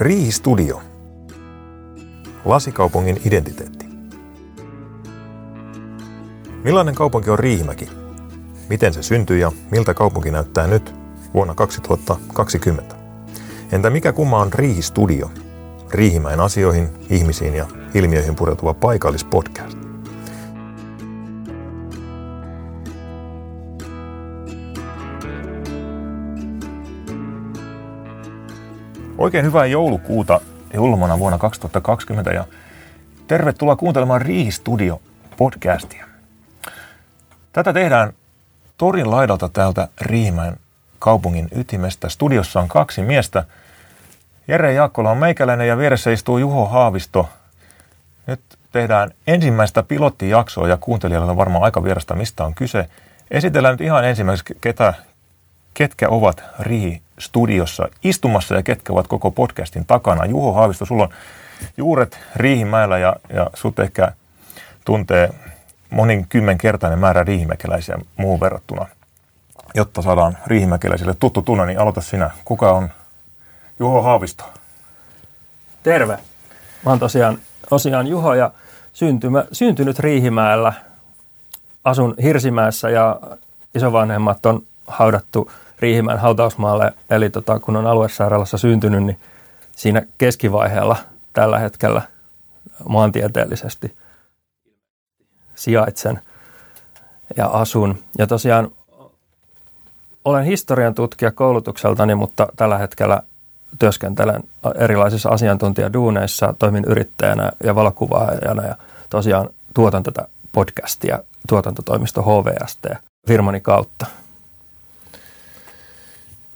Riihistudio. Lasikaupungin identiteetti. Millainen kaupunki on Riihimäki? Miten se syntyi ja miltä kaupunki näyttää nyt vuonna 2020? Entä mikä kumma on Riihistudio? Riihimäen asioihin, ihmisiin ja ilmiöihin pureutuva paikallispodcast. Oikein hyvää joulukuuta julmana vuonna 2020 ja tervetuloa kuuntelemaan Riihistudio podcastia. Tätä tehdään torin laidalta täältä Riihimäen kaupungin ytimestä. Studiossa on kaksi miestä. Jere Jaakkola on meikäläinen ja vieressä istuu Juho Haavisto. Nyt tehdään ensimmäistä pilottijaksoa ja kuuntelijalle on varmaan aika vierasta, mistä on kyse. Esitellään nyt ihan ensimmäiseksi, ketä, ketkä ovat Riihi studiossa istumassa ja ketkä ovat koko podcastin takana. Juho Haavisto, sulla on juuret Riihimäellä ja, ja sut ehkä tuntee monin kymmenkertainen määrä riihimäkeläisiä muun verrattuna. Jotta saadaan riihimäkeläisille tuttu tunne, niin aloita sinä. Kuka on Juho Haavisto? Terve. Mä oon tosiaan, tosiaan Juho ja syntymä, syntynyt Riihimäellä. Asun Hirsimäessä ja isovanhemmat on haudattu Riihimäen hautausmaalle. Eli tota, kun on aluesairaalassa syntynyt, niin siinä keskivaiheella tällä hetkellä maantieteellisesti sijaitsen ja asun. Ja tosiaan olen historian tutkija koulutukseltani, mutta tällä hetkellä työskentelen erilaisissa asiantuntijaduuneissa, toimin yrittäjänä ja valokuvaajana ja tosiaan tuotan tätä podcastia tuotantotoimisto HVST firmani kautta.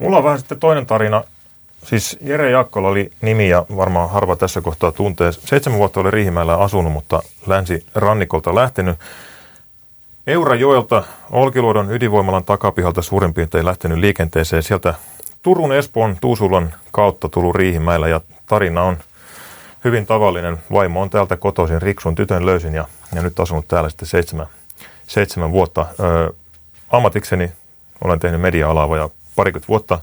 Mulla on vähän sitten toinen tarina. Siis Jere Jakkola oli nimi ja varmaan harva tässä kohtaa tuntee. Seitsemän vuotta oli Riihimäellä asunut, mutta länsirannikolta lähtenyt. Eurajoelta Olkiluodon ydinvoimalan takapihalta suurin piirtein lähtenyt liikenteeseen. Sieltä Turun, Espoon, Tuusulan kautta tullut Riihimäellä ja tarina on hyvin tavallinen. Vaimo on täältä kotoisin, Riksun tytön löysin ja, ja nyt asunut täällä sitten seitsemän, seitsemän vuotta. Ö, ammatikseni olen tehnyt media-alaa parikymmentä vuotta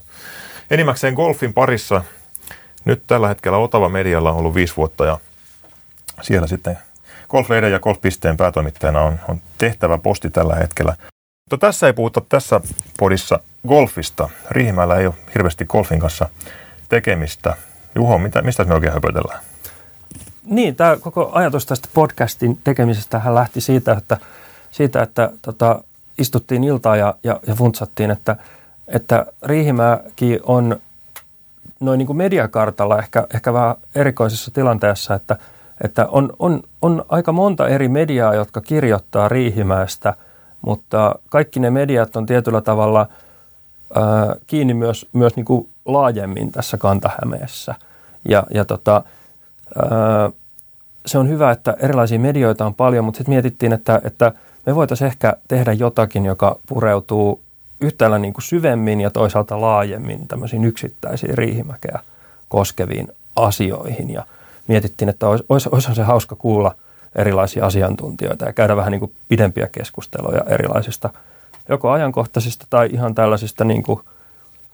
enimmäkseen golfin parissa. Nyt tällä hetkellä Otava Medialla on ollut viisi vuotta ja siellä sitten golf ja golfpisteen päätoimittajana on, on tehtävä posti tällä hetkellä. Mutta tässä ei puhuta tässä podissa golfista. Riihimäellä ei ole hirveästi golfin kanssa tekemistä. Juho, mitä, mistä me oikein höpötellään? Niin, tämä koko ajatus tästä podcastin tekemisestä lähti siitä, että, siitä, että tota, istuttiin iltaa ja, ja, ja funtsattiin, että, että Riihimäki on noin niin kuin mediakartalla ehkä, ehkä vähän erikoisessa tilanteessa, että, että on, on, on aika monta eri mediaa, jotka kirjoittaa Riihimäestä – mutta kaikki ne mediat on tietyllä tavalla ää, kiinni myös, myös niin kuin laajemmin tässä Kantahämeessä. Ja, ja tota, ää, se on hyvä, että erilaisia medioita on paljon, mutta sitten mietittiin, että, että me voitaisiin ehkä tehdä jotakin, joka pureutuu yhtäällä niin kuin syvemmin ja toisaalta laajemmin tämmöisiin yksittäisiin riihimäkeä koskeviin asioihin. Ja mietittiin, että olisi, olisi, se hauska kuulla – erilaisia asiantuntijoita ja käydä vähän niin kuin pidempiä keskusteluja erilaisista joko ajankohtaisista tai ihan tällaisista niin kuin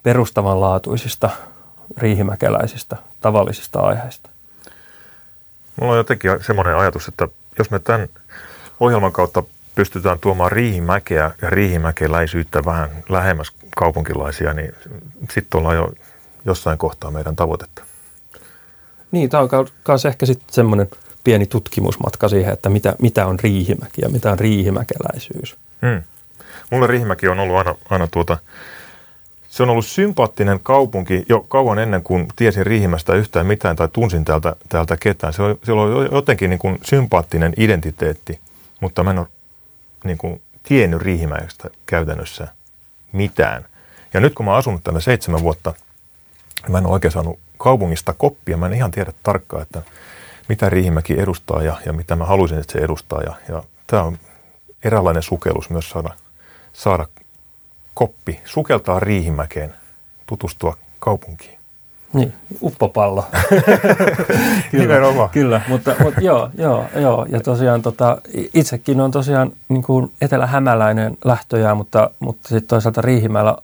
perustavanlaatuisista riihimäkeläisistä tavallisista aiheista. Mulla on jotenkin semmoinen ajatus, että jos me tämän ohjelman kautta pystytään tuomaan riihimäkeä ja riihimäkeläisyyttä vähän lähemmäs kaupunkilaisia, niin sitten ollaan jo jossain kohtaa meidän tavoitetta. Niin, tämä on myös ehkä sitten semmoinen – pieni tutkimusmatka siihen, että mitä, mitä on Riihimäki ja mitä on riihimäkeläisyys. Hmm. Mulle Riihimäki on ollut aina, aina tuota, se on ollut sympaattinen kaupunki jo kauan ennen kuin tiesin Riihimästä yhtään mitään tai tunsin täältä, täältä ketään. Se on, se on jotenkin niin kuin sympaattinen identiteetti, mutta mä en ole niin kuin tiennyt Riihimäestä käytännössä mitään. Ja nyt kun mä oon asunut täällä seitsemän vuotta, mä en ole oikein saanut kaupungista koppia. Mä en ihan tiedä tarkkaan, että mitä Riihimäki edustaa ja, ja mitä mä haluaisin, että se edustaa. Ja, ja tämä on eräänlainen sukellus myös saada, saada koppi, sukeltaa Riihimäkeen, tutustua kaupunkiin. Niin, uppopallo. kyllä, Kyllä, mutta, mutta joo, joo, joo, ja tosiaan tota, itsekin on tosiaan niin kuin etelähämäläinen lähtöjä, mutta, mutta sitten toisaalta Riihimäellä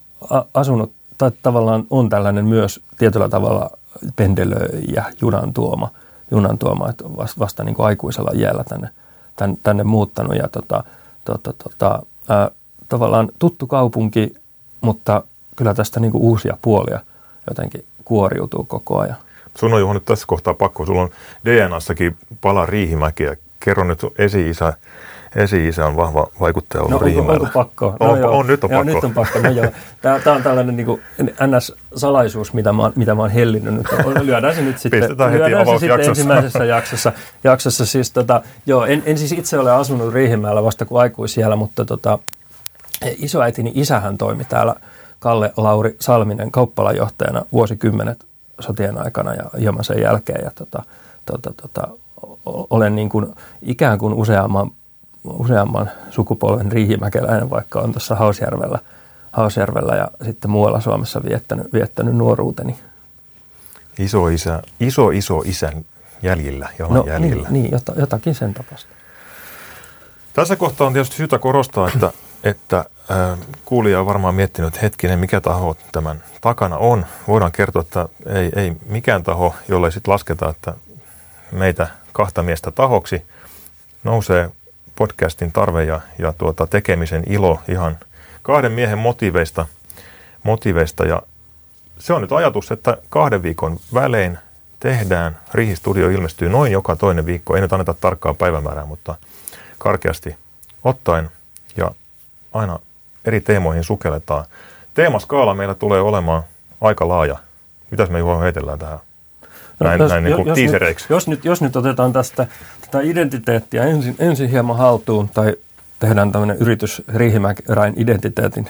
asunut, tai tavallaan on tällainen myös tietyllä tavalla pendelöijä, junan tuoma, junan tuoma että vasta, vasta niin kuin aikuisella iällä tänne, tänne, tänne muuttanut. Ja tota, tota, tota, ää, tavallaan tuttu kaupunki, mutta kyllä tästä niin kuin uusia puolia jotenkin kuoriutuu koko ajan. Sun on Juho nyt tässä kohtaa pakko. Sulla on DNAssakin pala Riihimäkiä. Kerro nyt esi-isä, esi-isä on vahva vaikuttaja ollut no, onko, onko pakko? No, on, joo. on, nyt on joo, pakko. Nyt on pakko. No, joo. Tämä, tämä on tällainen niin kuin NS-salaisuus, mitä mä, mitä mä oon hellinnyt nyt. Lyödään se nyt sitten, Pistetään heti lyödään se sitten ensimmäisessä jaksossa. jaksossa siis, tota, joo, en, en, siis itse ole asunut Riihimäellä vasta kuin aikuisiellä, mutta tota, isoäitini isähän toimi täällä Kalle Lauri Salminen kauppalajohtajana vuosikymmenet sotien aikana ja hieman sen jälkeen. Ja tota, tota, tota, olen niin kuin ikään kuin useamman, useamman sukupolven riihimäkeläinen, vaikka on tuossa Hausjärvellä, Hausjärvellä ja sitten muualla Suomessa viettänyt, viettänyt nuoruuteni. Iso isä, iso iso isän jäljillä, no, jäljillä. Niin, niin jotakin sen tapasta. Tässä kohtaa on tietysti syytä korostaa, että että kuulija on varmaan miettinyt, hetkinen, mikä taho tämän takana on. Voidaan kertoa, että ei, ei mikään taho, jolle sitten lasketaan, että meitä kahta miestä tahoksi nousee podcastin tarve ja, ja tuota, tekemisen ilo ihan kahden miehen motiveista, motiveista. Ja se on nyt ajatus, että kahden viikon välein tehdään. Riihistudio ilmestyy noin joka toinen viikko. Ei nyt anneta tarkkaa päivämäärää, mutta karkeasti ottaen. Ja aina eri teemoihin sukelletaan. Teemaskaala meillä tulee olemaan aika laaja. Mitäs me Juho heitellään tähän? No, näin, jos, näin niin kuin jos, Nyt, jos, nyt, jos nyt otetaan tästä tätä identiteettiä ensin, ensin hieman haltuun tai tehdään tämmöinen yritys Riihimäkäräin identiteetin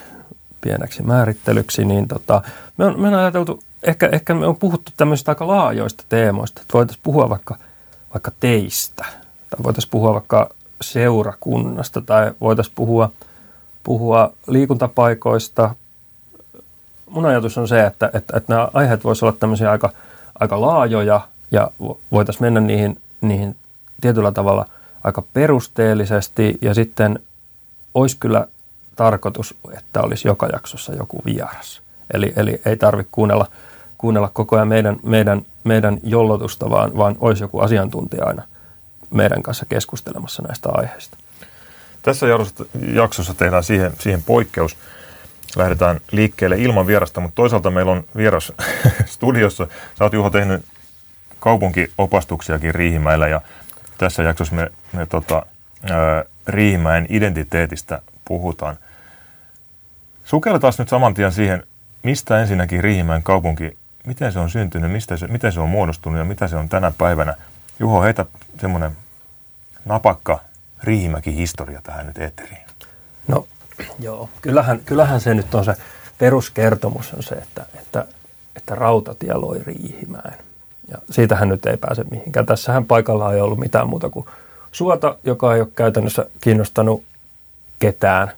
pieneksi määrittelyksi, niin tota, me, on, me on ajateltu, ehkä, ehkä me on puhuttu tämmöisistä aika laajoista teemoista, että voitaisiin puhua vaikka, vaikka teistä, tai voitaisiin puhua vaikka seurakunnasta, tai voitaisiin puhua – puhua liikuntapaikoista. Mun ajatus on se, että, että, että nämä aiheet voisivat olla tämmöisiä aika, aika laajoja ja voitaisiin mennä niihin, niihin tietyllä tavalla aika perusteellisesti ja sitten olisi kyllä tarkoitus, että olisi joka jaksossa joku vieras. Eli, eli ei tarvitse kuunnella, kuunnella koko ajan meidän, meidän, meidän jollotusta, vaan, vaan olisi joku asiantuntija aina meidän kanssa keskustelemassa näistä aiheista. Tässä jaksossa tehdään siihen, siihen poikkeus. Lähdetään liikkeelle ilman vierasta, mutta toisaalta meillä on vieras studiossa. Sä oot Juho tehnyt kaupunkiopastuksiakin Riihimäellä ja tässä jaksossa me, me tota, Riihimäen identiteetistä puhutaan. Sukelletaan nyt saman tien siihen, mistä ensinnäkin Riihimäen kaupunki, miten se on syntynyt, mistä se, miten se on muodostunut ja mitä se on tänä päivänä. Juho, heitä semmoinen napakka Riihimäki-historia tähän nyt eetteriin? No joo, kyllähän, kyllähän se nyt on se peruskertomus on se, että, että, että rautatie loi Riihimäen. Ja siitähän nyt ei pääse mihinkään. Tässähän paikalla ei ollut mitään muuta kuin suota, joka ei ole käytännössä kiinnostanut ketään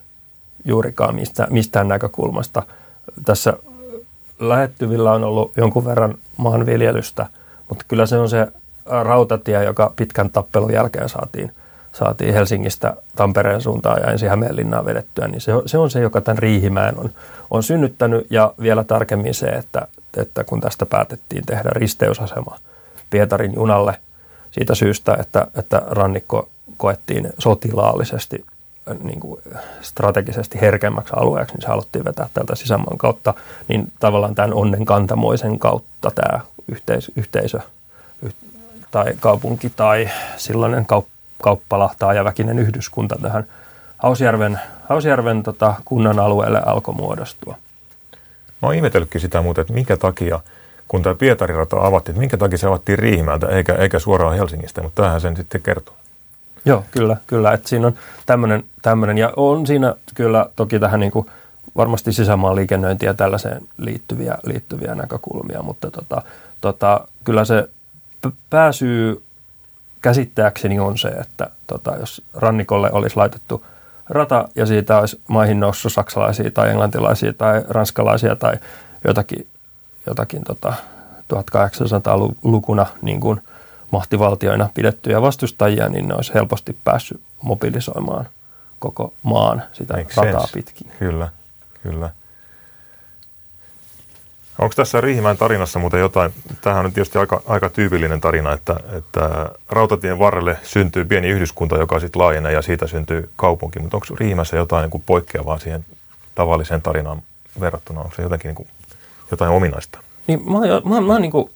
juurikaan mistä, mistään näkökulmasta. Tässä lähettyvillä on ollut jonkun verran maanviljelystä, mutta kyllä se on se rautatie, joka pitkän tappelun jälkeen saatiin – saatiin Helsingistä Tampereen suuntaan ja ensin Hämeenlinnaan vedettyä, niin se on, se on se, joka tämän Riihimäen on, on synnyttänyt. Ja vielä tarkemmin se, että, että kun tästä päätettiin tehdä risteysasema Pietarin junalle siitä syystä, että, että rannikko koettiin sotilaallisesti niin kuin strategisesti herkemmäksi alueeksi, niin se haluttiin vetää tältä sisämaan kautta, niin tavallaan tämän onnen kantamoisen kautta tämä yhteis- yhteisö tai kaupunki tai silloinen kaup- kauppala ja väkinen yhdyskunta tähän Hausjärven, Hausjärven tota, kunnan alueelle alkoi muodostua. Mä oon ihmetellytkin sitä muuten, että minkä takia, kun tämä Pietarirata avattiin, että minkä takia se avattiin Riihimäeltä eikä, eikä suoraan Helsingistä, mutta tämähän sen sitten kertoo. Joo, kyllä, kyllä. Että siinä on tämmöinen, tämmöinen, ja on siinä kyllä toki tähän niin kuin varmasti sisämaan liikennöintiä ja tällaiseen liittyviä, liittyviä näkökulmia, mutta tota, tota, kyllä se pääsyy käsittääkseni on se, että tota, jos rannikolle olisi laitettu rata ja siitä olisi maihin noussut saksalaisia tai englantilaisia tai ranskalaisia tai jotakin, jotakin tota, 1800-lukuna niin kuin mahtivaltioina pidettyjä vastustajia, niin ne olisi helposti päässyt mobilisoimaan koko maan sitä Make rataa sense. pitkin. Kyllä, kyllä. Onko tässä Riihimäen tarinassa muuten jotain, tämähän on tietysti aika, aika tyypillinen tarina, että, että rautatien varrelle syntyy pieni yhdyskunta, joka sitten laajenee ja siitä syntyy kaupunki, mutta onko Riihimäessä jotain niin kuin poikkeavaa siihen tavalliseen tarinaan verrattuna? Onko se jotenkin niin kuin, jotain ominaista? Niin mä oon, mä, mä oon niin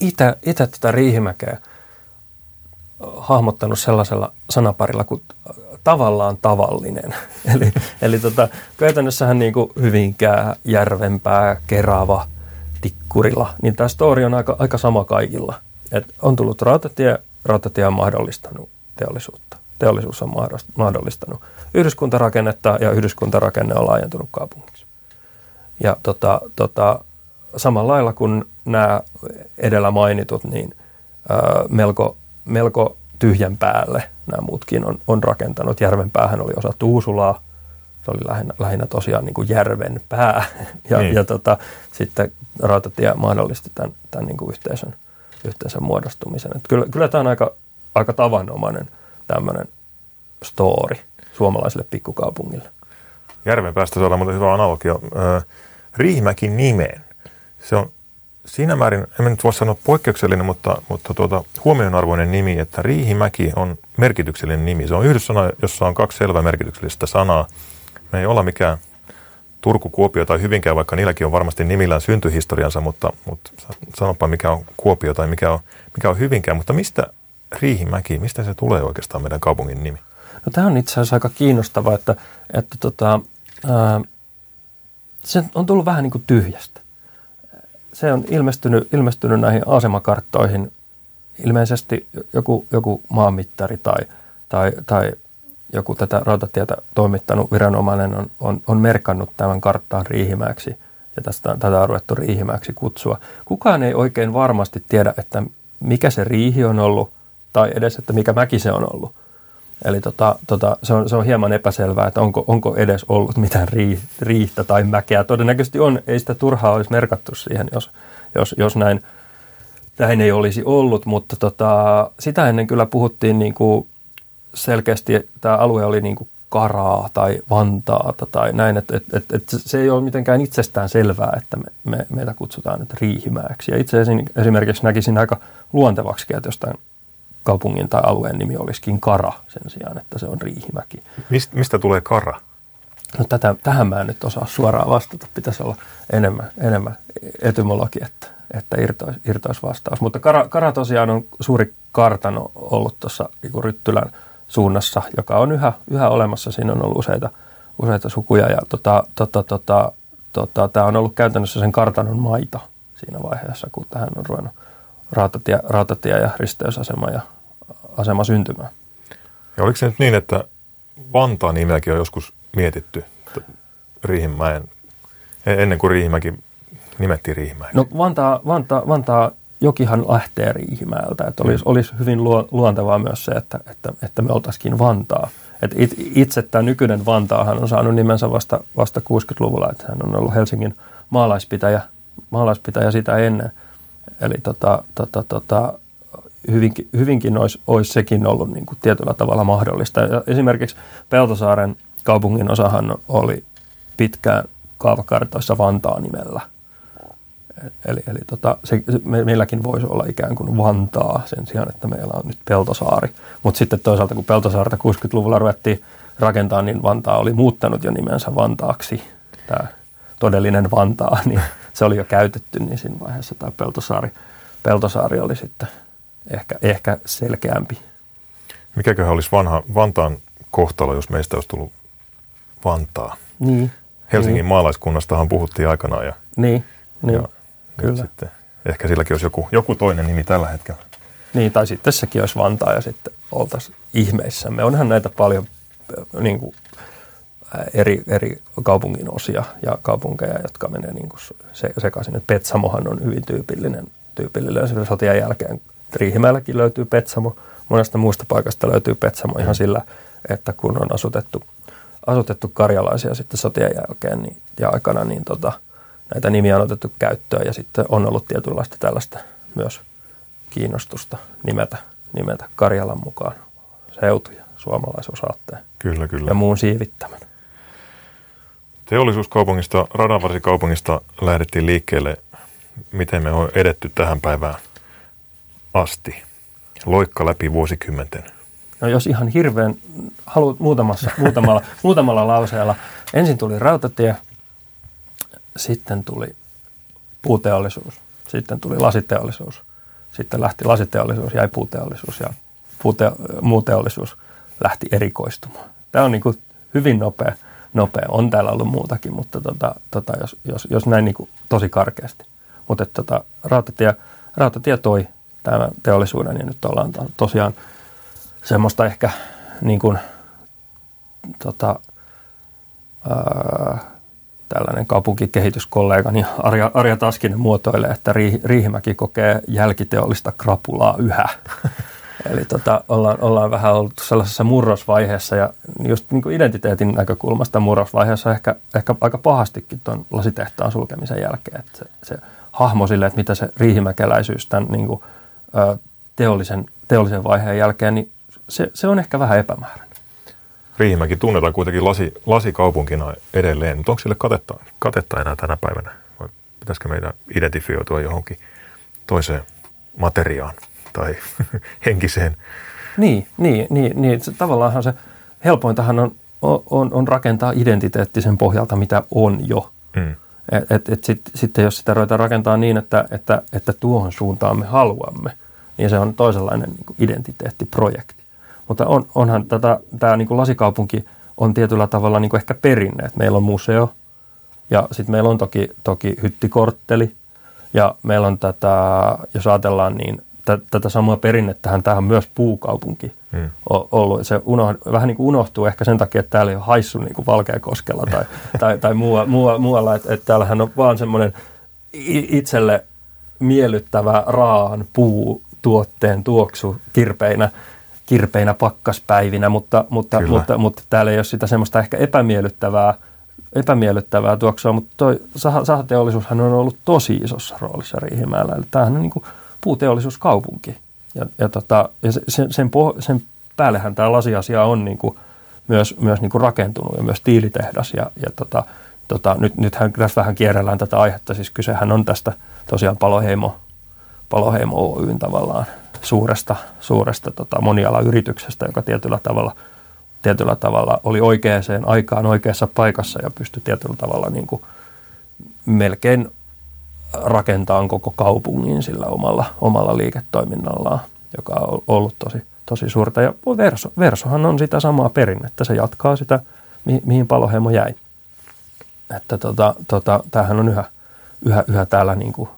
itse, itse tätä Riihimäkeä hahmottanut sellaisella sanaparilla kuin tavallaan tavallinen. eli eli tota, käytännössähän niin kuin Hyvinkää, Järvenpää, Kerava, Tikkurila, niin tämä story on aika, aika sama kaikilla. Et on tullut rautatie, rautatie on mahdollistanut teollisuutta. Teollisuus on mahdollistanut yhdyskuntarakennetta ja yhdyskuntarakenne on laajentunut kaupungiksi. Ja tota, tota, samalla lailla kuin nämä edellä mainitut, niin ää, melko, melko tyhjän päälle nämä muutkin on, on rakentanut. Järven päähän oli osa Tuusulaa, se oli lähinnä, lähinnä tosiaan niin kuin järven pää. Ja, niin. ja tota, sitten rautatie mahdollisti tämän, tämän niin kuin yhteisön, yhteisön muodostumisen. Et kyllä, kyllä tämä on aika, aika tavanomainen tämmöinen story suomalaisille pikkukaupungille. Järven päästä se on muuten hyvä analogia. Riihimäkin nimeen. Se on siinä määrin, en nyt voi sanoa poikkeuksellinen, mutta, mutta tuota, huomionarvoinen nimi, että Riihimäki on merkityksellinen nimi. Se on yhdyssana, jossa on kaksi selvää merkityksellistä sanaa. Me ei olla mikään Turku, Kuopio tai Hyvinkään, vaikka niilläkin on varmasti nimillään syntyhistoriansa, mutta, mutta sanopa mikä on Kuopio tai mikä on, mikä on Hyvinkään. Mutta mistä Riihimäki, mistä se tulee oikeastaan meidän kaupungin nimi? No tämä on itse asiassa aika kiinnostava, että, että tota, ää, se on tullut vähän niin kuin tyhjästä se on ilmestynyt, ilmestynyt näihin asemakarttoihin ilmeisesti joku, joku maanmittari tai, tai, tai joku tätä rautatietä toimittanut viranomainen on, on, on merkannut tämän karttaan Riihimäksi ja tästä, tätä on ruvettu Riihimäksi kutsua. Kukaan ei oikein varmasti tiedä, että mikä se riihi on ollut tai edes, että mikä mäki se on ollut. Eli tota, tota, se, on, se on hieman epäselvää, että onko, onko edes ollut mitään rii, riihtä tai mäkeä. Todennäköisesti on, ei sitä turhaa olisi merkattu siihen, jos, jos, jos näin, näin ei olisi ollut, mutta tota, sitä ennen kyllä puhuttiin niin kuin selkeästi, että tämä alue oli niin kuin Karaa tai Vantaata tai näin, että, että, että, että se ei ole mitenkään itsestään selvää, että me, me, meitä kutsutaan nyt Riihimääksi. Ja itse esimerkiksi näkisin aika luontevaksi, että jostain kaupungin tai alueen nimi olisikin Kara sen sijaan, että se on Riihimäki. Mist, mistä tulee Kara? No tätä, tähän mä en nyt osaa suoraan vastata. Pitäisi olla enemmän, enemmän etymologi, että, että irtoisi, irtoisi vastaus. Mutta Kara, Kara tosiaan on suuri kartano ollut tuossa niin Ryttylän suunnassa, joka on yhä, yhä olemassa. Siinä on ollut useita, useita sukuja ja tota, tota, tota, tota, tämä on ollut käytännössä sen kartanon maita siinä vaiheessa, kun tähän on ruvennut rautatie, rautatie ja risteysasema ja asema syntymään. Ja oliko se nyt niin, että Vantaan nimeäkin on joskus mietitty Riihimäen, e- ennen kuin Riihimäki nimettiin Riihimäen? No Vantaa, Vantaa, Vantaa jokihan lähtee Riihimäeltä, että olisi, mm. olisi hyvin luontevaa myös se, että, että, että me oltaisikin Vantaa. Et itse tämä nykyinen Vantaahan on saanut nimensä vasta, vasta 60-luvulla, että hän on ollut Helsingin maalaispitäjä, maalaispitäjä sitä ennen. Eli tota, tota, tota, hyvinkin, hyvinkin olisi, olisi sekin ollut niin kuin tietyllä tavalla mahdollista. Ja esimerkiksi Peltosaaren kaupungin osahan oli pitkään kaavakartoissa Vantaa nimellä. Eli, eli tota, se, me, meilläkin voisi olla ikään kuin Vantaa sen sijaan, että meillä on nyt Peltosaari. Mutta sitten toisaalta, kun Peltosaarta 60-luvulla ruvettiin rakentaa, niin Vantaa oli muuttanut jo nimensä Vantaaksi. Tämä todellinen Vantaa, niin se oli jo käytetty, niin siinä vaiheessa tämä Peltosaari, Peltosaari oli sitten ehkä, ehkä selkeämpi. Mikäköhän olisi vanha Vantaan kohtalo, jos meistä olisi tullut Vantaa? Niin. Helsingin niin. maalaiskunnastahan puhuttiin aikanaan. Ja, niin, niin ja kyllä. Sitten, ehkä silläkin olisi joku, joku toinen nimi tällä hetkellä. Niin, tai sitten sekin olisi Vantaa ja sitten oltaisiin ihmeissämme. Onhan näitä paljon niin kuin, eri, eri kaupungin osia ja kaupunkeja, jotka menee niin kuin se, sekaisin. Et Petsamohan on hyvin tyypillinen, tyypillinen sotien jälkeen. Riihimäelläkin löytyy Petsamo, monesta muusta paikasta löytyy Petsamo ihan sillä, että kun on asutettu, asutettu karjalaisia sitten sotien jälkeen niin, ja aikana, niin tota, näitä nimiä on otettu käyttöön ja sitten on ollut tietynlaista tällaista myös kiinnostusta nimetä, nimetä Karjalan mukaan seutuja suomalaisuusaatteen kyllä, kyllä. ja muun siivittämän. Teollisuuskaupungista, radanvarsikaupungista lähdettiin liikkeelle miten me on edetty tähän päivään asti. Loikka läpi vuosikymmenten. No jos ihan hirveän haluat muutamassa, muutamalla, muutamalla lauseella. Ensin tuli rautatie, sitten tuli puuteollisuus, sitten tuli lasiteollisuus, sitten lähti lasiteollisuus, jäi puuteollisuus ja puute, muu teollisuus lähti erikoistumaan. Tämä on niin kuin hyvin nopea, nopea. On täällä ollut muutakin, mutta tota, tota, jos, jos, jos näin niin kuin tosi karkeasti. Mutta tota, rautatie, rautatie toi tämän teollisuuden ja nyt ollaan tosiaan semmoista ehkä niin kuin, tota, ää, tällainen kaupunkikehityskollegani Arja, Arja Taskinen muotoilee, että Riihimäki kokee jälkiteollista krapulaa yhä. Eli tota, ollaan, ollaan vähän ollut sellaisessa murrosvaiheessa ja just niin kuin identiteetin näkökulmasta murrosvaiheessa ehkä, ehkä aika pahastikin tuon lasitehtaan sulkemisen jälkeen. Että se, se hahmo sille, että mitä se riihimäkeläisyys tämän niin kuin, teollisen, teollisen vaiheen jälkeen, niin se, se on ehkä vähän epämääräinen. Riihimäki tunnetaan kuitenkin lasi, lasikaupunkina edelleen, mutta onko sille katetta, katetta enää tänä päivänä? Vai pitäisikö meidän identifioitua johonkin toiseen materiaan tai henkiseen? Niin, niin, niin, niin. Se, tavallaanhan se helpointahan on, on, on rakentaa identiteettisen pohjalta, mitä on jo. Mm. Et, et, et sit, sitten jos sitä ruvetaan rakentaa niin, että, että, että tuohon suuntaan me haluamme, niin se on toisenlainen niin kuin identiteettiprojekti. Mutta on, onhan tätä, tämä niin kuin lasikaupunki on tietyllä tavalla niin kuin ehkä perinne, että meillä on museo ja sitten meillä on toki, toki hyttikortteli ja meillä on tätä, jos ajatellaan niin tätä samaa perinnettähän tähän on myös puukaupunki hmm. ollut. Se unoh, vähän niin kuin unohtuu ehkä sen takia, että täällä ei ole haissu niin kuin Valkeakoskella tai, tai, tai muualla, muualla että, että täällähän on vaan semmoinen itselle miellyttävä raan puutuotteen tuoksu kirpeinä kirpeinä pakkaspäivinä, mutta, mutta, mutta, mutta täällä ei ole sitä semmoista ehkä epämiellyttävää, epämiellyttävää tuoksua, mutta toi sahateollisuushan on ollut tosi isossa roolissa Riihimäellä. Eli tämähän on niin kuin puuteollisuuskaupunki. Ja, ja, tota, ja sen, sen, poh, sen päällehän tämä lasiasia on niin kuin myös, myös niin kuin rakentunut ja myös tiilitehdas. Ja, ja tota, tota, nyt, nythän tässä vähän kierrellään tätä aihetta, siis kysehän on tästä tosiaan Paloheimo, Paloheimo Oyn tavallaan suuresta, suuresta tota, monialayrityksestä, joka tietyllä tavalla, tietyllä tavalla oli oikeaan aikaan oikeassa paikassa ja pystyi tietyllä tavalla niin kuin melkein rakentaa koko kaupungin sillä omalla, omalla liiketoiminnallaan, joka on ollut tosi, tosi suurta. Ja Verso, Versohan on sitä samaa perinnettä, se jatkaa sitä, mi, mihin Paloheimo jäi. Että tota, tota, tämähän on yhä, yhä, yhä täällä niin kuin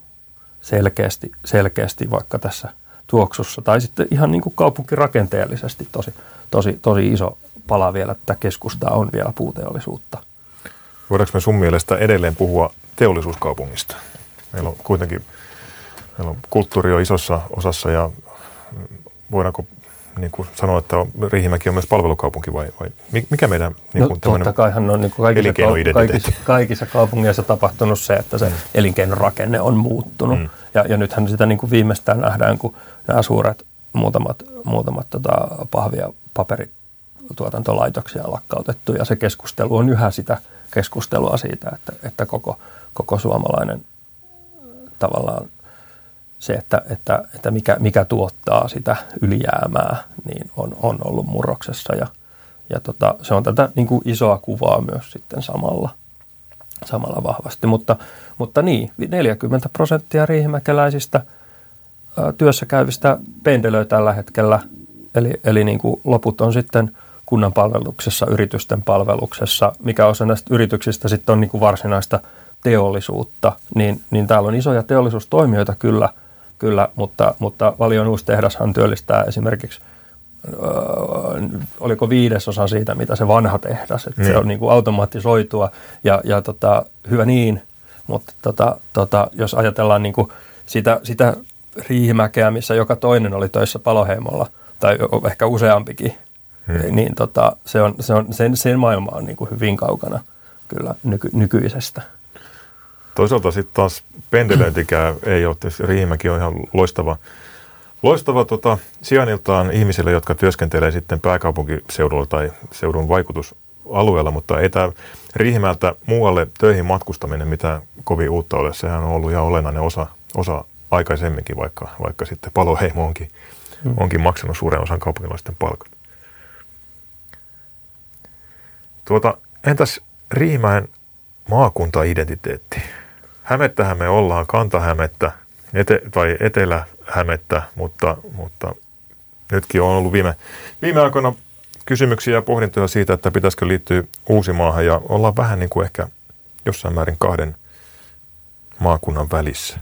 selkeästi, selkeästi vaikka tässä – tuoksussa. Tai sitten ihan niin kuin kaupunkirakenteellisesti tosi, tosi, tosi iso pala vielä, että keskusta on vielä puuteollisuutta. Voidaanko me sun mielestä edelleen puhua teollisuuskaupungista? Meillä on kuitenkin meillä on kulttuuri on isossa osassa ja voidaanko niin kuin sanoa, että Riihimäki on myös palvelukaupunki vai, vai mikä meidän niin kuin no, totta kaihan on niin kuin kaikissa, kaikissa, kaikissa kaupungeissa tapahtunut se, että se mm. elinkeinorakenne on muuttunut. Mm. Ja, ja nythän sitä niin kuin viimeistään nähdään, kun nämä suuret muutamat, muutamat tota, pahvia paperituotantolaitoksia lakkautettu ja se keskustelu on yhä sitä keskustelua siitä, että, että koko, koko suomalainen tavallaan se, että, että, että mikä, mikä tuottaa sitä ylijäämää, niin on, on ollut murroksessa ja, ja tota, se on tätä niin kuin isoa kuvaa myös sitten samalla, samalla vahvasti. Mutta, mutta niin, 40 prosenttia riihimäkeläisistä työssä käyvistä pendelöi tällä hetkellä, eli, eli niin kuin loput on sitten kunnan palveluksessa, yritysten palveluksessa, mikä osa näistä yrityksistä sitten on niin kuin varsinaista teollisuutta, niin, niin täällä on isoja teollisuustoimijoita kyllä – kyllä, mutta, mutta Valion uusi tehdashan työllistää esimerkiksi öö, oliko viidesosa siitä, mitä se vanha tehdas, että mm. se niin. on niin kuin automatisoitua ja, ja tota, hyvä niin, mutta tota, tota, jos ajatellaan niin kuin sitä, sitä riihimäkeä, missä joka toinen oli töissä paloheimolla tai ehkä useampikin, mm. niin tota, se on, se on, sen, sen maailma on niin kuin hyvin kaukana kyllä nyky, nykyisestä. Toisaalta sitten taas pendelöintikään ei ole, Riihimäki on ihan loistava, loistava tota, sijainniltaan ihmisille, jotka työskentelee sitten pääkaupunkiseudulla tai seudun vaikutus, alueella, mutta ei tämä Riihimäeltä muualle töihin matkustaminen mitä kovin uutta ole. Sehän on ollut ihan olennainen osa, osa aikaisemminkin, vaikka, vaikka sitten paloheimo onkin, mm. onkin maksanut suuren osan kaupunkilaisten palkat. Tuota, entäs Riihimäen maakuntaidentiteetti? Hämettähän me ollaan, kantahämettä ete, tai etelähämettä, mutta, mutta nytkin on ollut viime, viime aikoina kysymyksiä ja pohdintoja siitä, että pitäisikö liittyä Uusimaahan ja ollaan vähän niin kuin ehkä jossain määrin kahden maakunnan välissä.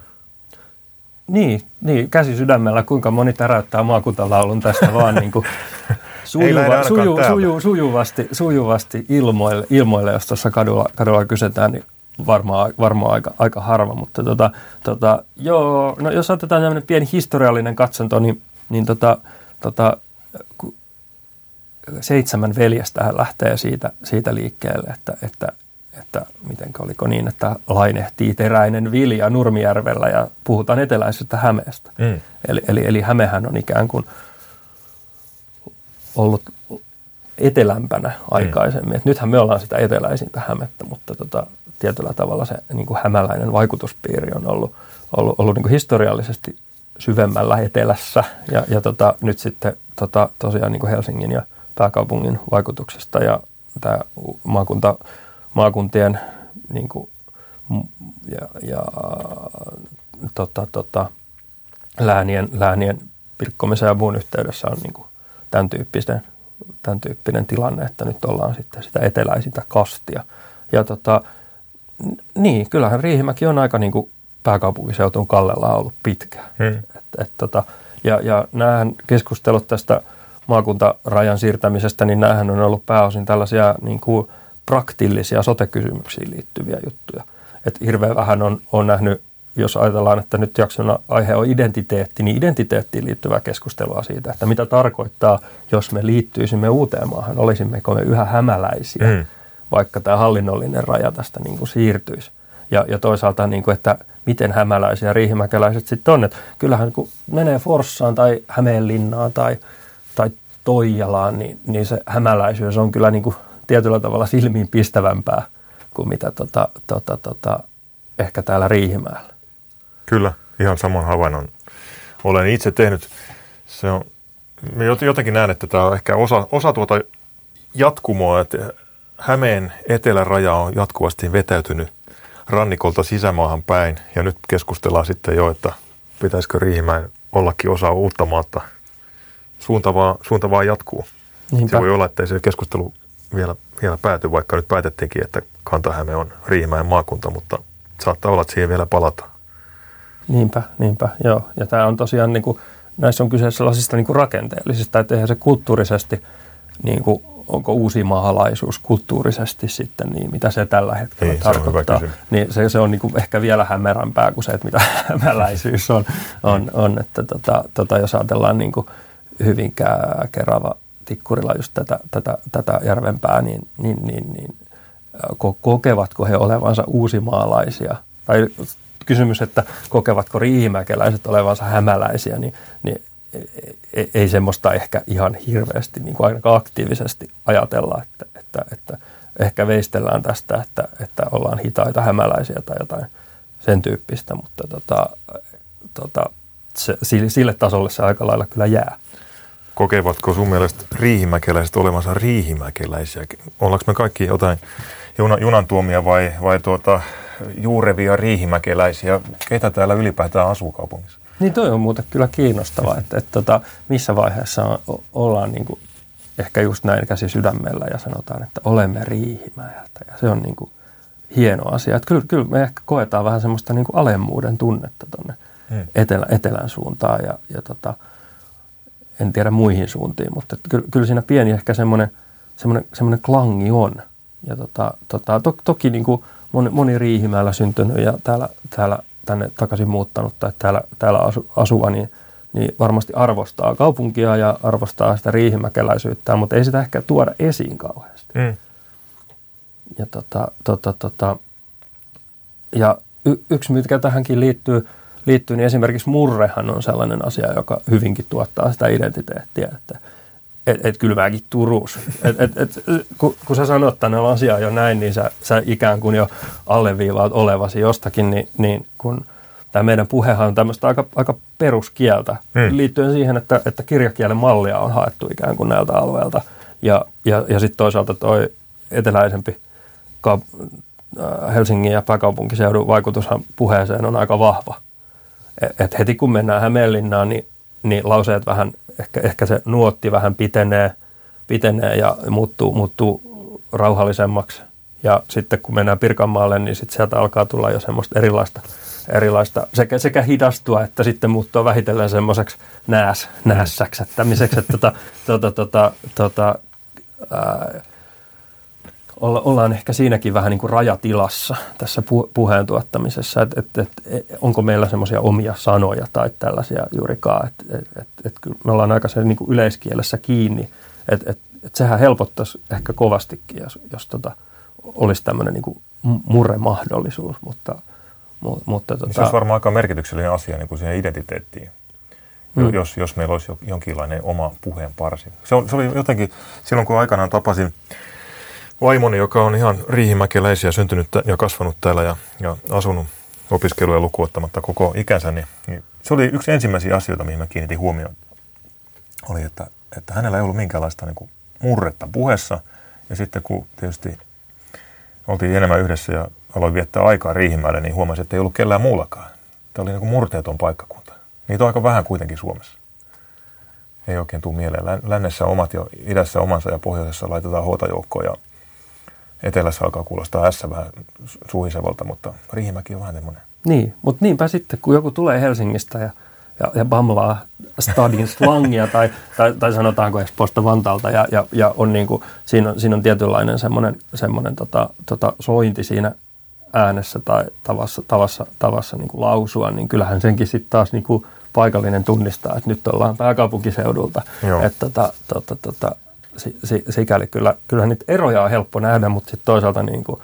Niin, niin, käsi sydämellä, kuinka moni täräyttää maakuntalaulun tästä vaan niin kuin sujuva, suju, suju, sujuvasti, sujuvasti ilmoille, ilmoille, jos tuossa kadulla, kadulla kysytään, niin varmaan, varmaan aika, aika harva, mutta tota, tota, joo, no jos otetaan tämmöinen pieni historiallinen katsanto, niin, niin tota, tota, seitsemän veljestä lähtee siitä, siitä liikkeelle, että, että, että miten oliko niin, että lainehtii teräinen vilja Nurmijärvellä ja puhutaan eteläisestä Hämeestä. Mm. Eli, eli, eli Hämehän on ikään kuin ollut etelämpänä aikaisemmin. Mm. Et nythän me ollaan sitä eteläisintä Hämettä, mutta tota, tietyllä tavalla se niin kuin hämäläinen vaikutuspiiri on ollut, ollut, ollut niin kuin historiallisesti syvemmällä etelässä ja, ja tota, nyt sitten tota, tosiaan niin kuin Helsingin ja pääkaupungin vaikutuksesta ja tämä maakunta, maakuntien niin kuin, ja, ja tota, tota, läänien, läänien pilkkomisen ja muun yhteydessä on niin kuin tämän, tyyppisen, tämän tyyppinen tilanne, että nyt ollaan sitten sitä eteläisintä kastia. Ja tota, niin, kyllähän Riihimäki on aika niin kuin pääkaupunkiseutun kallella ollut pitkään. Hmm. Et, et, tota, ja, ja näähän keskustelut tästä maakuntarajan siirtämisestä, niin näähän on ollut pääosin tällaisia niin kuin praktillisia sote-kysymyksiin liittyviä juttuja. Et hirveän vähän on, on nähnyt, jos ajatellaan, että nyt jakson aihe on identiteetti, niin identiteettiin liittyvää keskustelua siitä, että mitä tarkoittaa, jos me liittyisimme uuteen maahan, olisimmeko me yhä hämäläisiä. Hmm vaikka tämä hallinnollinen raja tästä niin kuin siirtyisi. Ja, ja toisaalta, niin kuin, että miten hämäläisiä riihimäkeläiset sitten on. Että kyllähän kun menee Forssaan tai Hämeenlinnaan tai, tai Toijalaan, niin, niin se hämäläisyys on kyllä niin kuin tietyllä tavalla silmiin pistävämpää kuin mitä tota, tota, tota, ehkä täällä Riihimäellä. Kyllä, ihan saman havainnon olen itse tehnyt. Se on, jotenkin näen, että tämä on ehkä osa, osa tuota jatkumoa, että Hämeen eteläraja on jatkuvasti vetäytynyt rannikolta sisämaahan päin ja nyt keskustellaan sitten jo, että pitäisikö Riihimäen ollakin osa uutta maata. Suunta vaan, suunta vaan jatkuu. Niinpä. Se voi olla, että se keskustelu vielä, vielä pääty, vaikka nyt päätettiinkin, että Kantahäme on Riihimäen maakunta, mutta saattaa olla, että siihen vielä palataan. Niinpä, niinpä, joo. Ja tämä on tosiaan, niin kuin, näissä on kyse sellaisista niin kuin rakenteellisista, että eihän se kulttuurisesti niin kuin onko uusi maalaisuus kulttuurisesti sitten niin, mitä se tällä hetkellä niin, tarkoittaa. Se niin se, se on niin kuin ehkä vielä hämärämpää kuin se, että mitä hämäläisyys on. on, on että tota, tota, jos ajatellaan niin kuin Hyvinkää, Kerava, Tikkurilla just tätä, tätä, tätä järvempää, niin, niin, niin, niin kokevatko he olevansa uusimaalaisia? Tai kysymys, että kokevatko riihimäkeläiset olevansa hämäläisiä, niin, niin ei semmoista ehkä ihan hirveästi niin kuin ainakaan aktiivisesti ajatella, että, että, että ehkä veistellään tästä, että, että ollaan hitaita hämäläisiä tai jotain sen tyyppistä, mutta tota, tota, se, sille tasolle se aika lailla kyllä jää. Kokevatko sun mielestä riihimäkeläiset olevansa riihimäkeläisiä? Ollaanko me kaikki jotain junan, junan tuomia vai, vai tuota, juurevia riihimäkeläisiä? Keitä täällä ylipäätään asuu kaupungissa? Niin toi on muuten kyllä kiinnostavaa, että, että, että missä vaiheessa on, ollaan niin kuin ehkä just näin käsi sydämellä ja sanotaan, että olemme Riihimäeltä ja se on niin kuin hieno asia. Että kyllä, kyllä me ehkä koetaan vähän semmoista niin kuin alemmuuden tunnetta tuonne hmm. etelä, etelän suuntaan ja, ja tota, en tiedä muihin suuntiin, mutta kyllä, kyllä siinä pieni ehkä semmoinen, semmoinen, semmoinen klangi on. Ja tota, tota, to, toki niin kuin moni, moni Riihimäellä syntynyt ja täällä, täällä tänne takaisin muuttanut tai täällä, täällä asu, asuva, niin, niin varmasti arvostaa kaupunkia ja arvostaa sitä riihimäkeläisyyttä, mutta ei sitä ehkä tuoda esiin kauheasti. Mm. Ja, tota, tota, tota, ja y, yksi, mikä tähänkin liittyy, liittyy, niin esimerkiksi murrehan on sellainen asia, joka hyvinkin tuottaa sitä identiteettiä, että että et kyllä mäkin Turus. Et, et, et, kun, kun sä sanot tänne asiaa jo näin, niin sä, sä ikään kuin jo alleviivaat olevasi jostakin, niin, niin kun tämä meidän puhehan on tämmöistä aika, aika peruskieltä hmm. liittyen siihen, että, että kirjakielen mallia on haettu ikään kuin näiltä alueilta. Ja, ja, ja sitten toisaalta toi eteläisempi äh, Helsingin ja pääkaupunkiseudun vaikutushan puheeseen on aika vahva. Et, et heti kun mennään Hämeenlinnaan, niin, niin lauseet vähän ehkä, ehkä se nuotti vähän pitenee, pitenee ja muuttuu, muuttuu rauhallisemmaksi. Ja sitten kun mennään Pirkanmaalle, niin sitten sieltä alkaa tulla jo semmoista erilaista, erilaista sekä, sekä hidastua että sitten muuttua vähitellen semmoiseksi nääs, näässäksättämiseksi, että tota, tota, tota, tota, ää, olla, ollaan ehkä siinäkin vähän niin kuin rajatilassa tässä pu, puheen tuottamisessa, että et, et, onko meillä semmoisia omia sanoja tai tällaisia juurikaan, että et, et, et, kyllä me ollaan aika niin kuin yleiskielessä kiinni, että et, et sehän helpottaisi ehkä kovastikin, jos, jos tota, olisi tämmöinen niin kuin murremahdollisuus, mutta, mu, mutta tota... Se olisi varmaan aika merkityksellinen asia niin kuin siihen identiteettiin. Mm. Jos, jos meillä olisi jonkinlainen oma puheen parsi. Se, on, se oli jotenkin, silloin kun aikanaan tapasin vaimoni, joka on ihan riihimäkeläisiä, syntynyt ja kasvanut täällä ja, ja asunut opiskeluja lukuottamatta koko ikänsä, niin, niin se oli yksi ensimmäisiä asioita, mihin mä kiinnitin huomioon. Oli, että, että hänellä ei ollut minkäänlaista niin kuin murretta puheessa. Ja sitten kun tietysti oltiin enemmän yhdessä ja aloin viettää aikaa Riihimäelle, niin huomasin, että ei ollut kellään muullakaan. Tämä oli niin kuin murteeton paikkakunta. Niitä on aika vähän kuitenkin Suomessa. Ei oikein tule mieleen. Lännessä omat ja idässä omansa ja pohjoisessa laitetaan huotajoukkoja ja etelässä alkaa kuulostaa S vähän suhisevalta, mutta Riihimäki on vähän semmoinen. Niin, mutta niinpä sitten, kun joku tulee Helsingistä ja, ja, ja bamlaa stadin slangia tai, tai, tai sanotaanko Espoosta Vantaalta ja, ja, ja on niin kuin, siinä, on, siinä on tietynlainen semmoinen, semmoinen tota, tota sointi siinä äänessä tai tavassa, tavassa, tavassa niin kuin lausua, niin kyllähän senkin sitten taas niin kuin paikallinen tunnistaa, että nyt ollaan pääkaupunkiseudulta. Että tota, tota, tota, sikäli kyllä, kyllä niitä eroja on helppo nähdä, mutta sitten toisaalta niin kuin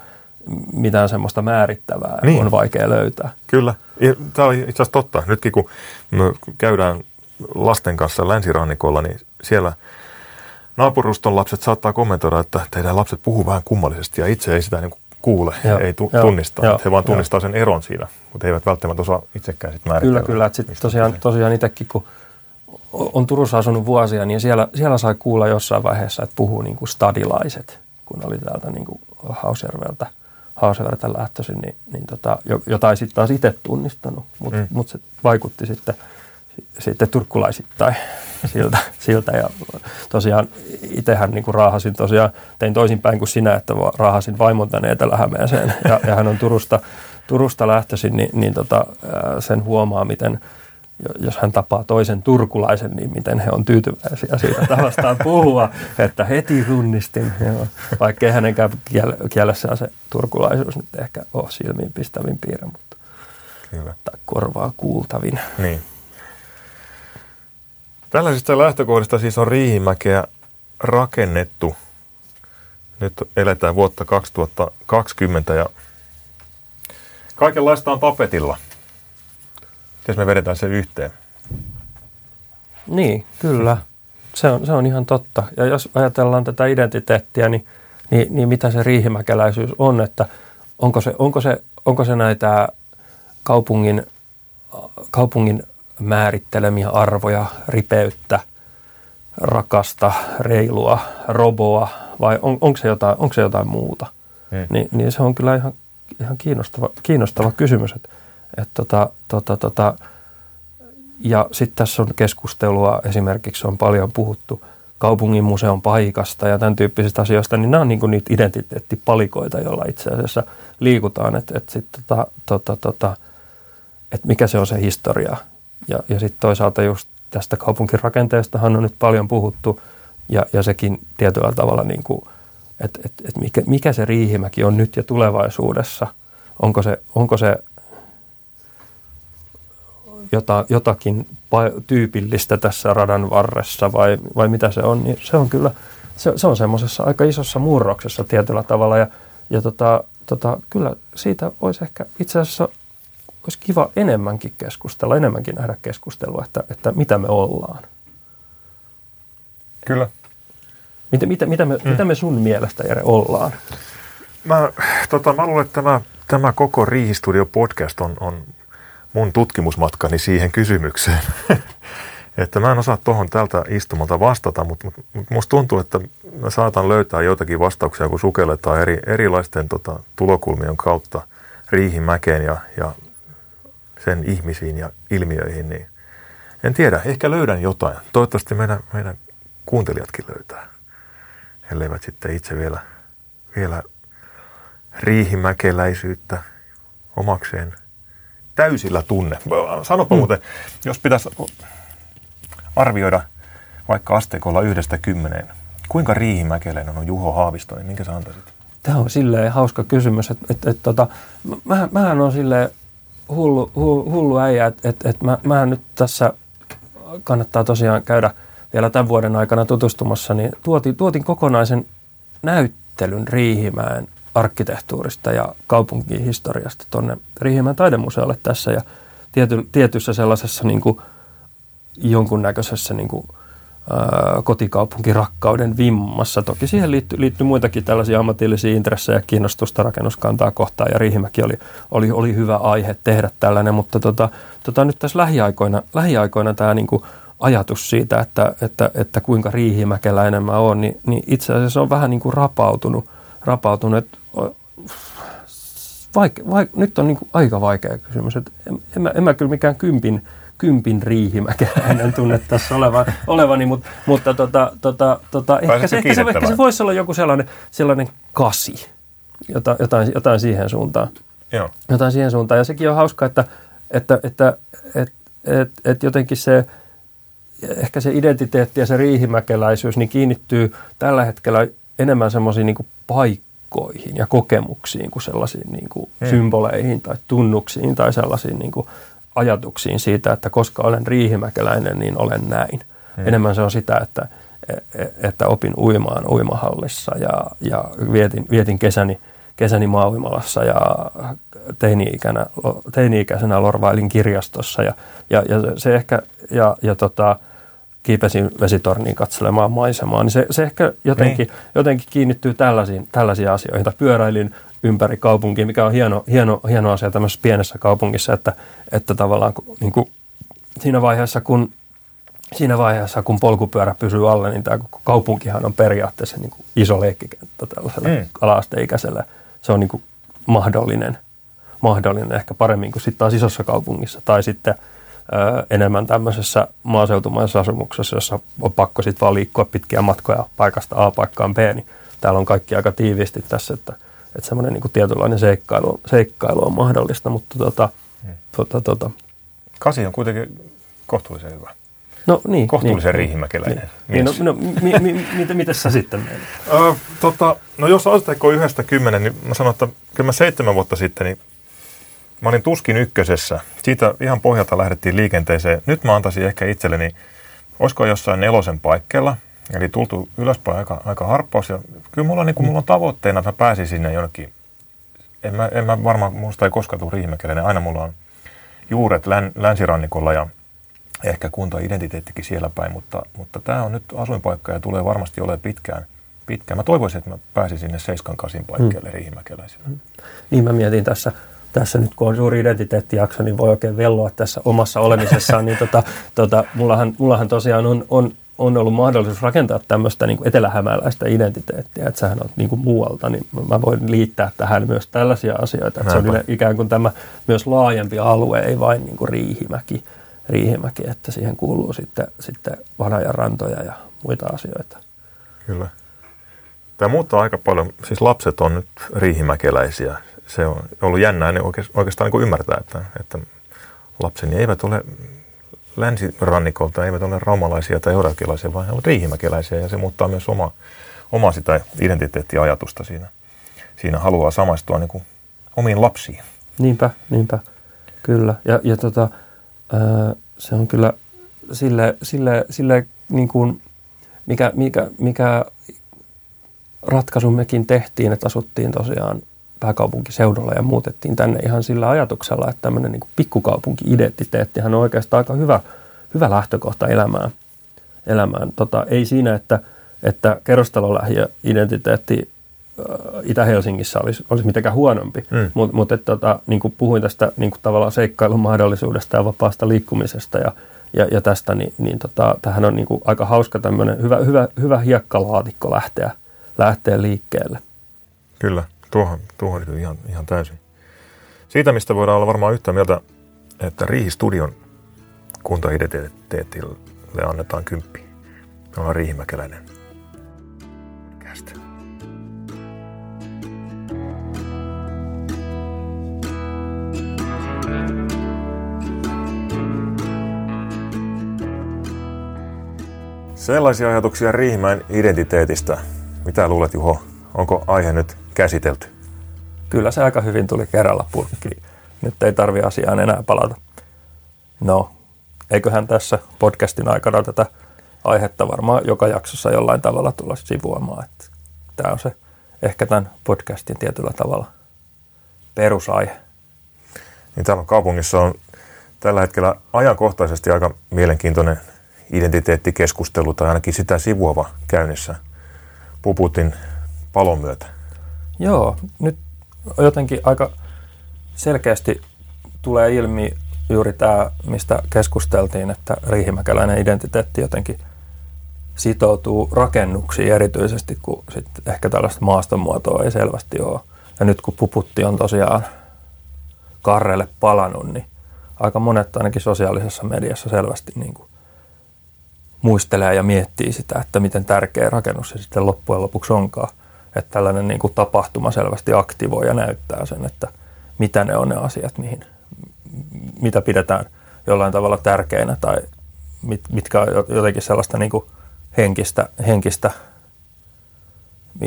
mitään semmoista määrittävää niin. on vaikea löytää. Kyllä. Tämä on itse asiassa totta. Nytkin kun me käydään lasten kanssa länsirannikolla, niin siellä naapuruston lapset saattaa kommentoida, että teidän lapset puhuu vähän kummallisesti ja itse ei sitä niin kuule, joo, ei tu- joo, tunnista. Joo, he vaan tunnistaa joo. sen eron siinä, mutta he eivät välttämättä osaa itsekään sitten määritellä. Kyllä, kyllä. Sitten tosiaan, tosiaan itsekin, kun on Turussa asunut vuosia, niin siellä, siellä sai kuulla jossain vaiheessa, että puhuu niin kuin stadilaiset, kun oli täältä niin kuin Hausjärveltä, Hausjärveltä lähtöisin, niin, niin tota, jotain sitten taas itse tunnistanut, mutta mm. mut se vaikutti sitten, sitten turkkulaisittain siltä, siltä. Ja tosiaan itsehän niin kuin raahasin tosiaan, tein toisinpäin kuin sinä, että raahasin vaimon tänne Etelä-Hämeeseen ja, ja hän on Turusta, Turusta lähtöisin, niin, niin tota, sen huomaa, miten – jos hän tapaa toisen turkulaisen, niin miten he on tyytyväisiä siitä tavastaan puhua, että heti tunnistin, vaikka ei hänenkään kielessään se turkulaisuus nyt ehkä ole silmiin pistävin piirre, mutta Hyvä. tai korvaa kuultavin. Niin. Tällaisista lähtökohdista siis on Riihimäkeä rakennettu. Nyt eletään vuotta 2020 ja kaikenlaista on tapetilla – jos me vedetään se yhteen. Niin, kyllä. Se on, se on ihan totta. Ja jos ajatellaan tätä identiteettiä, niin, niin, niin mitä se riihimäkeläisyys on, että onko se, onko se, onko se näitä kaupungin, kaupungin määrittelemiä arvoja, ripeyttä, rakasta, reilua, roboa, vai on, onko, se jotain, onko se jotain muuta? Hmm. Ni, niin se on kyllä ihan, ihan kiinnostava, kiinnostava kysymys, että et tota, tota, tota, ja sitten tässä on keskustelua, esimerkiksi on paljon puhuttu kaupungin museon paikasta ja tämän tyyppisistä asioista, niin nämä on niinku niitä identiteettipalikoita, joilla itse asiassa liikutaan, että et tota, tota, tota, et mikä se on se historia. Ja, ja sitten toisaalta just tästä kaupunkirakenteestahan on nyt paljon puhuttu ja, ja sekin tietyllä tavalla, niin että et, et mikä, mikä se Riihimäki on nyt ja tulevaisuudessa. Onko se, onko se jota, jotakin tyypillistä tässä radan varressa vai, vai mitä se on, niin se on kyllä, se, se on semmoisessa aika isossa murroksessa tietyllä tavalla ja, ja tota, tota, kyllä siitä olisi ehkä itse asiassa olisi kiva enemmänkin keskustella, enemmänkin nähdä keskustelua, että, että mitä me ollaan. Kyllä. Mitä, mitä, mitä, me, mm. mitä me sun mielestä, Jere, ollaan? Mä, tota, mä luulen, että tämä, tämä koko Riihistudio podcast on, on mun tutkimusmatkani siihen kysymykseen. että mä en osaa tuohon tältä istumalta vastata, mutta, mutta, mutta musta tuntuu, että mä saatan löytää joitakin vastauksia, kun sukelletaan eri, erilaisten tota, tulokulmien kautta Riihimäkeen ja, ja sen ihmisiin ja ilmiöihin, niin en tiedä, ehkä löydän jotain. Toivottavasti meidän, meidän kuuntelijatkin löytää, elleivät sitten itse vielä, vielä riihimäkeläisyyttä omakseen täysillä tunne. Sanopa mm. muuten, jos pitäisi arvioida vaikka asteikolla yhdestä kymmeneen, kuinka riihimäkeläinen on Juho Haavisto, niin minkä sä antaisit? Tämä on silleen hauska kysymys, että, että, että tota, mä, mähän on silleen hullu, hullu, hullu äijä, että, että, että mä, mähän nyt tässä kannattaa tosiaan käydä vielä tämän vuoden aikana tutustumassa, niin tuotin, tuotin kokonaisen näyttelyn Riihimäen arkkitehtuurista ja kaupunkihistoriasta tuonne Riihimäen taidemuseolle tässä ja tiety, tietyssä sellaisessa niin kuin, jonkunnäköisessä niin kuin, ää, kotikaupunkirakkauden vimmassa. Toki siihen liittyy, liittyy muitakin tällaisia ammatillisia intressejä, kiinnostusta rakennuskantaa kohtaan ja Riihimäki oli, oli, oli hyvä aihe tehdä tällainen, mutta tota, tota, nyt tässä lähiaikoina, lähiaikoina tämä niin kuin, ajatus siitä, että, että, että kuinka riihimäkeläinen mä oon, niin, niin itse asiassa on vähän niin kuin rapautunut, rapautunut vaike, vaike, nyt on niin kuin aika vaikea kysymys. Että en, en, mä, en mä kyllä mikään kympin, kympin riihimäkeläinen tunne tässä olevan, olevani, mutta, mutta tota, tota, tota, ehkä, se, ehkä, se, ehkä se voisi olla joku sellainen, sellainen kasi, jota, jotain, jotain siihen suuntaan. Joo. Jotain siihen suuntaan. Ja sekin on hauska, että, että, että, että, että, että jotenkin se, ehkä se identiteetti ja se riihimäkeläisyys niin kiinnittyy tällä hetkellä enemmän semmoisiin niin paikkoihin ja kokemuksiin kuin sellaisiin niin kuin hmm. symboleihin tai tunnuksiin tai sellaisiin niin kuin ajatuksiin siitä, että koska olen riihimäkeläinen, niin olen näin. Hmm. Enemmän se on sitä, että, että opin uimaan uimahallissa ja, ja vietin, vietin kesäni, kesäni maauimalassa ja teini-ikänä, teini-ikäisenä lorvailin kirjastossa ja, ja, ja se ehkä, ja, ja tota, kiipesin vesitorniin katselemaan maisemaa, niin se, se ehkä jotenkin, niin. jotenkin kiinnittyy tällaisiin, tällaisiin asioihin. Tai pyöräilin ympäri kaupunkia, mikä on hieno, hieno, hieno asia tämmöisessä pienessä kaupungissa, että, että tavallaan niin kuin siinä vaiheessa, kun siinä vaiheessa, kun polkupyörä pysyy alle, niin tämä kaupunkihan on periaatteessa niin kuin iso leikkikenttä tällaiselle mm. ala-asteikäiselle. Se on niin kuin mahdollinen, mahdollinen ehkä paremmin kuin sitten taas isossa kaupungissa. Tai sitten – enemmän tämmöisessä maaseutumaisessa asumuksessa, jossa on pakko sitten vaan liikkua pitkiä matkoja paikasta A paikkaan B, niin täällä on kaikki aika tiiviisti tässä, että, että semmoinen niin tietynlainen seikkailu, seikkailu on mahdollista, mutta tota, hmm. tota, tota. Kasi on kuitenkin kohtuullisen hyvä. No niin. Kohtuullisen niin, riihimäkeläinen niin, niin, no, no, mi, mi, mitä, mitä sä sitten menet? Uh, tota, no jos asteikko yhdestä kymmenen, niin mä sanon, että kyllä mä seitsemän vuotta sitten, niin Mä olin tuskin ykkösessä. Siitä ihan pohjalta lähdettiin liikenteeseen. Nyt mä antaisin ehkä itselleni, olisiko jossain nelosen paikkeilla. Eli tultu ylöspäin aika, aika harppaus. Ja kyllä mulla, niin kuin, mulla on tavoitteena, että mä pääsin sinne jonnekin. En mä, en mä varmaan, musta ei koskaan tule riihimäkeläinen. Aina mulla on juuret län, länsirannikolla ja ehkä kunta-identiteettikin siellä päin. Mutta, mutta tämä on nyt asuinpaikka ja tulee varmasti olemaan pitkään pitkään. Mä toivoisin, että mä pääsin sinne 7-8 paikkeelle hmm. riihimäkeläisille. Niin mä mietin tässä tässä nyt kun on suuri identiteettijakso, niin voi oikein velloa tässä omassa olemisessaan, niin tota, tota, mullahan, mullahan tosiaan on, on, on ollut mahdollisuus rakentaa tämmöistä niin etelähämäläistä identiteettiä, että sähän on niin kuin muualta, niin mä voin liittää tähän myös tällaisia asioita, että se on ikään kuin tämä myös laajempi alue, ei vain niin kuin Riihimäki, Riihimäki, että siihen kuuluu sitten, sitten Vanajan rantoja ja muita asioita. Kyllä. Tämä muuttaa aika paljon, siis lapset on nyt riihimäkeläisiä se on ollut jännää niin oikeastaan niin ymmärtää, että, että lapseni eivät ole länsirannikolta, eivät ole raumalaisia tai eurakilaisia, vaan he ovat riihimäkeläisiä ja se muuttaa myös oma, oma sitä identiteettiajatusta siinä. Siinä haluaa samaistua niin kuin omiin lapsiin. Niinpä, niinpä, kyllä. Ja, ja tota, ää, se on kyllä sille, sille, sille niin kuin, mikä, mikä, mikä ratkaisu mekin tehtiin, että asuttiin tosiaan pääkaupunkiseudulla ja muutettiin tänne ihan sillä ajatuksella, että tämmöinen niin pikkukaupunki-identiteettihan on oikeastaan aika hyvä, hyvä lähtökohta elämään. elämään. Tota, ei siinä, että, että kerrostalolähiöidentiteetti Itä-Helsingissä olisi, olisi mitenkään huonompi. Mm. Mutta mut, tota, niin kuin puhuin tästä niin kuin tavallaan seikkailun mahdollisuudesta ja vapaasta liikkumisesta ja, ja, ja tästä, niin, niin tota, tähän on niin kuin aika hauska tämmöinen hyvä, hyvä, hyvä hiekkalaatikko lähteä, lähteä liikkeelle. Kyllä, tuohon, tuohon ihan, ihan täysin. Siitä, mistä voidaan olla varmaan yhtä mieltä, että Riihistudion kuntaidentiteetille annetaan kymppi. Me ollaan riihimäkeläinen Sellaisia ajatuksia Riihimäen identiteetistä. Mitä luulet Juho, onko aihe nyt käsitelty? Kyllä se aika hyvin tuli kerralla purkkiin. Nyt ei tarvi asiaan enää palata. No, eiköhän tässä podcastin aikana tätä aihetta varmaan joka jaksossa jollain tavalla tulla sivuamaan. Tämä on se ehkä tämän podcastin tietyllä tavalla perusaihe. Niin täällä kaupungissa on tällä hetkellä ajankohtaisesti aika mielenkiintoinen identiteettikeskustelu tai ainakin sitä sivuava käynnissä Puputin palon myötä. Joo, nyt jotenkin aika selkeästi tulee ilmi juuri tämä, mistä keskusteltiin, että riihimäkeläinen identiteetti jotenkin sitoutuu rakennuksiin erityisesti, kun sit ehkä tällaista maastonmuotoa ei selvästi ole. Ja nyt kun puputti on tosiaan karrelle palannut, niin aika monet ainakin sosiaalisessa mediassa selvästi niin kuin muistelee ja miettii sitä, että miten tärkeä rakennus se sitten loppujen lopuksi onkaan. Että tällainen niin kuin tapahtuma selvästi aktivoi ja näyttää sen, että mitä ne on ne asiat, mihin, mitä pidetään jollain tavalla tärkeinä tai mit, mitkä on jotenkin sellaista niin kuin henkistä, henkistä,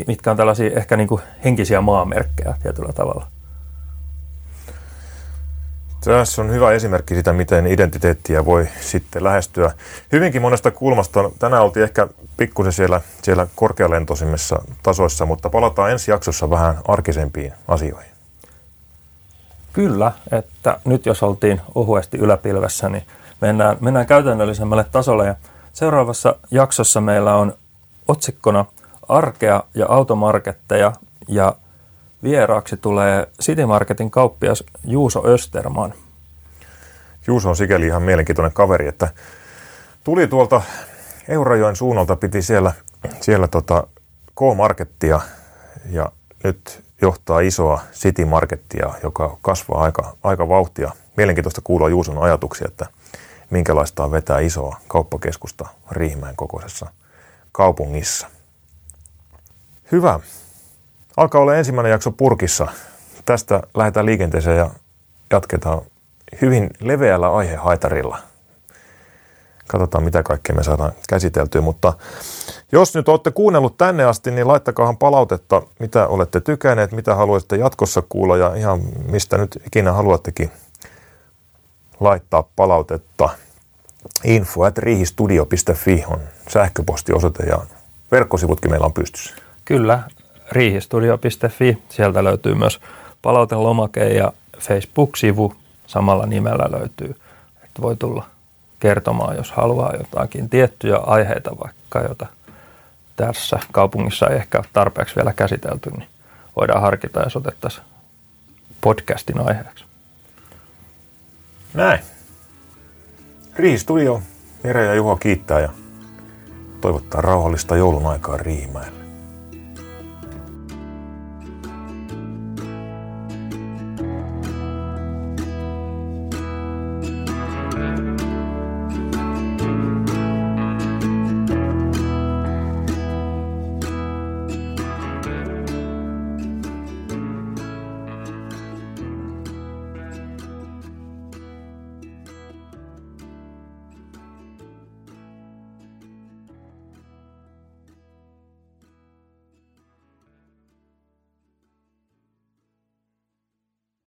mitkä on tällaisia ehkä niin kuin henkisiä maamerkkejä tietyllä tavalla. Tässä on hyvä esimerkki sitä, miten identiteettiä voi sitten lähestyä hyvinkin monesta kulmasta. Tänään oltiin ehkä pikkusen siellä, siellä korkealentoisimmissa tasoissa, mutta palataan ensi jaksossa vähän arkisempiin asioihin. Kyllä, että nyt jos oltiin ohuesti yläpilvessä, niin mennään, mennään käytännöllisemmälle tasolle. Ja seuraavassa jaksossa meillä on otsikkona arkea ja automarketteja ja Vieraaksi tulee City Marketin kauppias Juuso Österman. Juuso on sikäli ihan mielenkiintoinen kaveri, että tuli tuolta Eurajoen suunnalta, piti siellä, siellä tota K-markettia ja nyt johtaa isoa City Markettia, joka kasvaa aika, aika vauhtia. Mielenkiintoista kuulla Juuson ajatuksia, että minkälaista on vetää isoa kauppakeskusta Riihimäen kokoisessa kaupungissa. Hyvä. Alkaa olla ensimmäinen jakso purkissa. Tästä lähdetään liikenteeseen ja jatketaan hyvin leveällä aihehaitarilla. Katsotaan, mitä kaikkea me saadaan käsiteltyä, mutta jos nyt olette kuunnellut tänne asti, niin laittakaahan palautetta, mitä olette tykänneet, mitä haluaisitte jatkossa kuulla ja ihan mistä nyt ikinä haluattekin laittaa palautetta. Info at riihistudio.fi on sähköpostiosoite ja verkkosivutkin meillä on pystyssä. Kyllä, riihistudio.fi. Sieltä löytyy myös palautelomake ja Facebook-sivu samalla nimellä löytyy. Että voi tulla kertomaan, jos haluaa jotakin tiettyjä aiheita vaikka, jota tässä kaupungissa ei ehkä ole tarpeeksi vielä käsitelty, niin voidaan harkita, jos otettaisiin podcastin aiheeksi. Näin. Riihistudio, Jere ja Juho kiittää ja toivottaa rauhallista joulun aikaa Riihimäelle.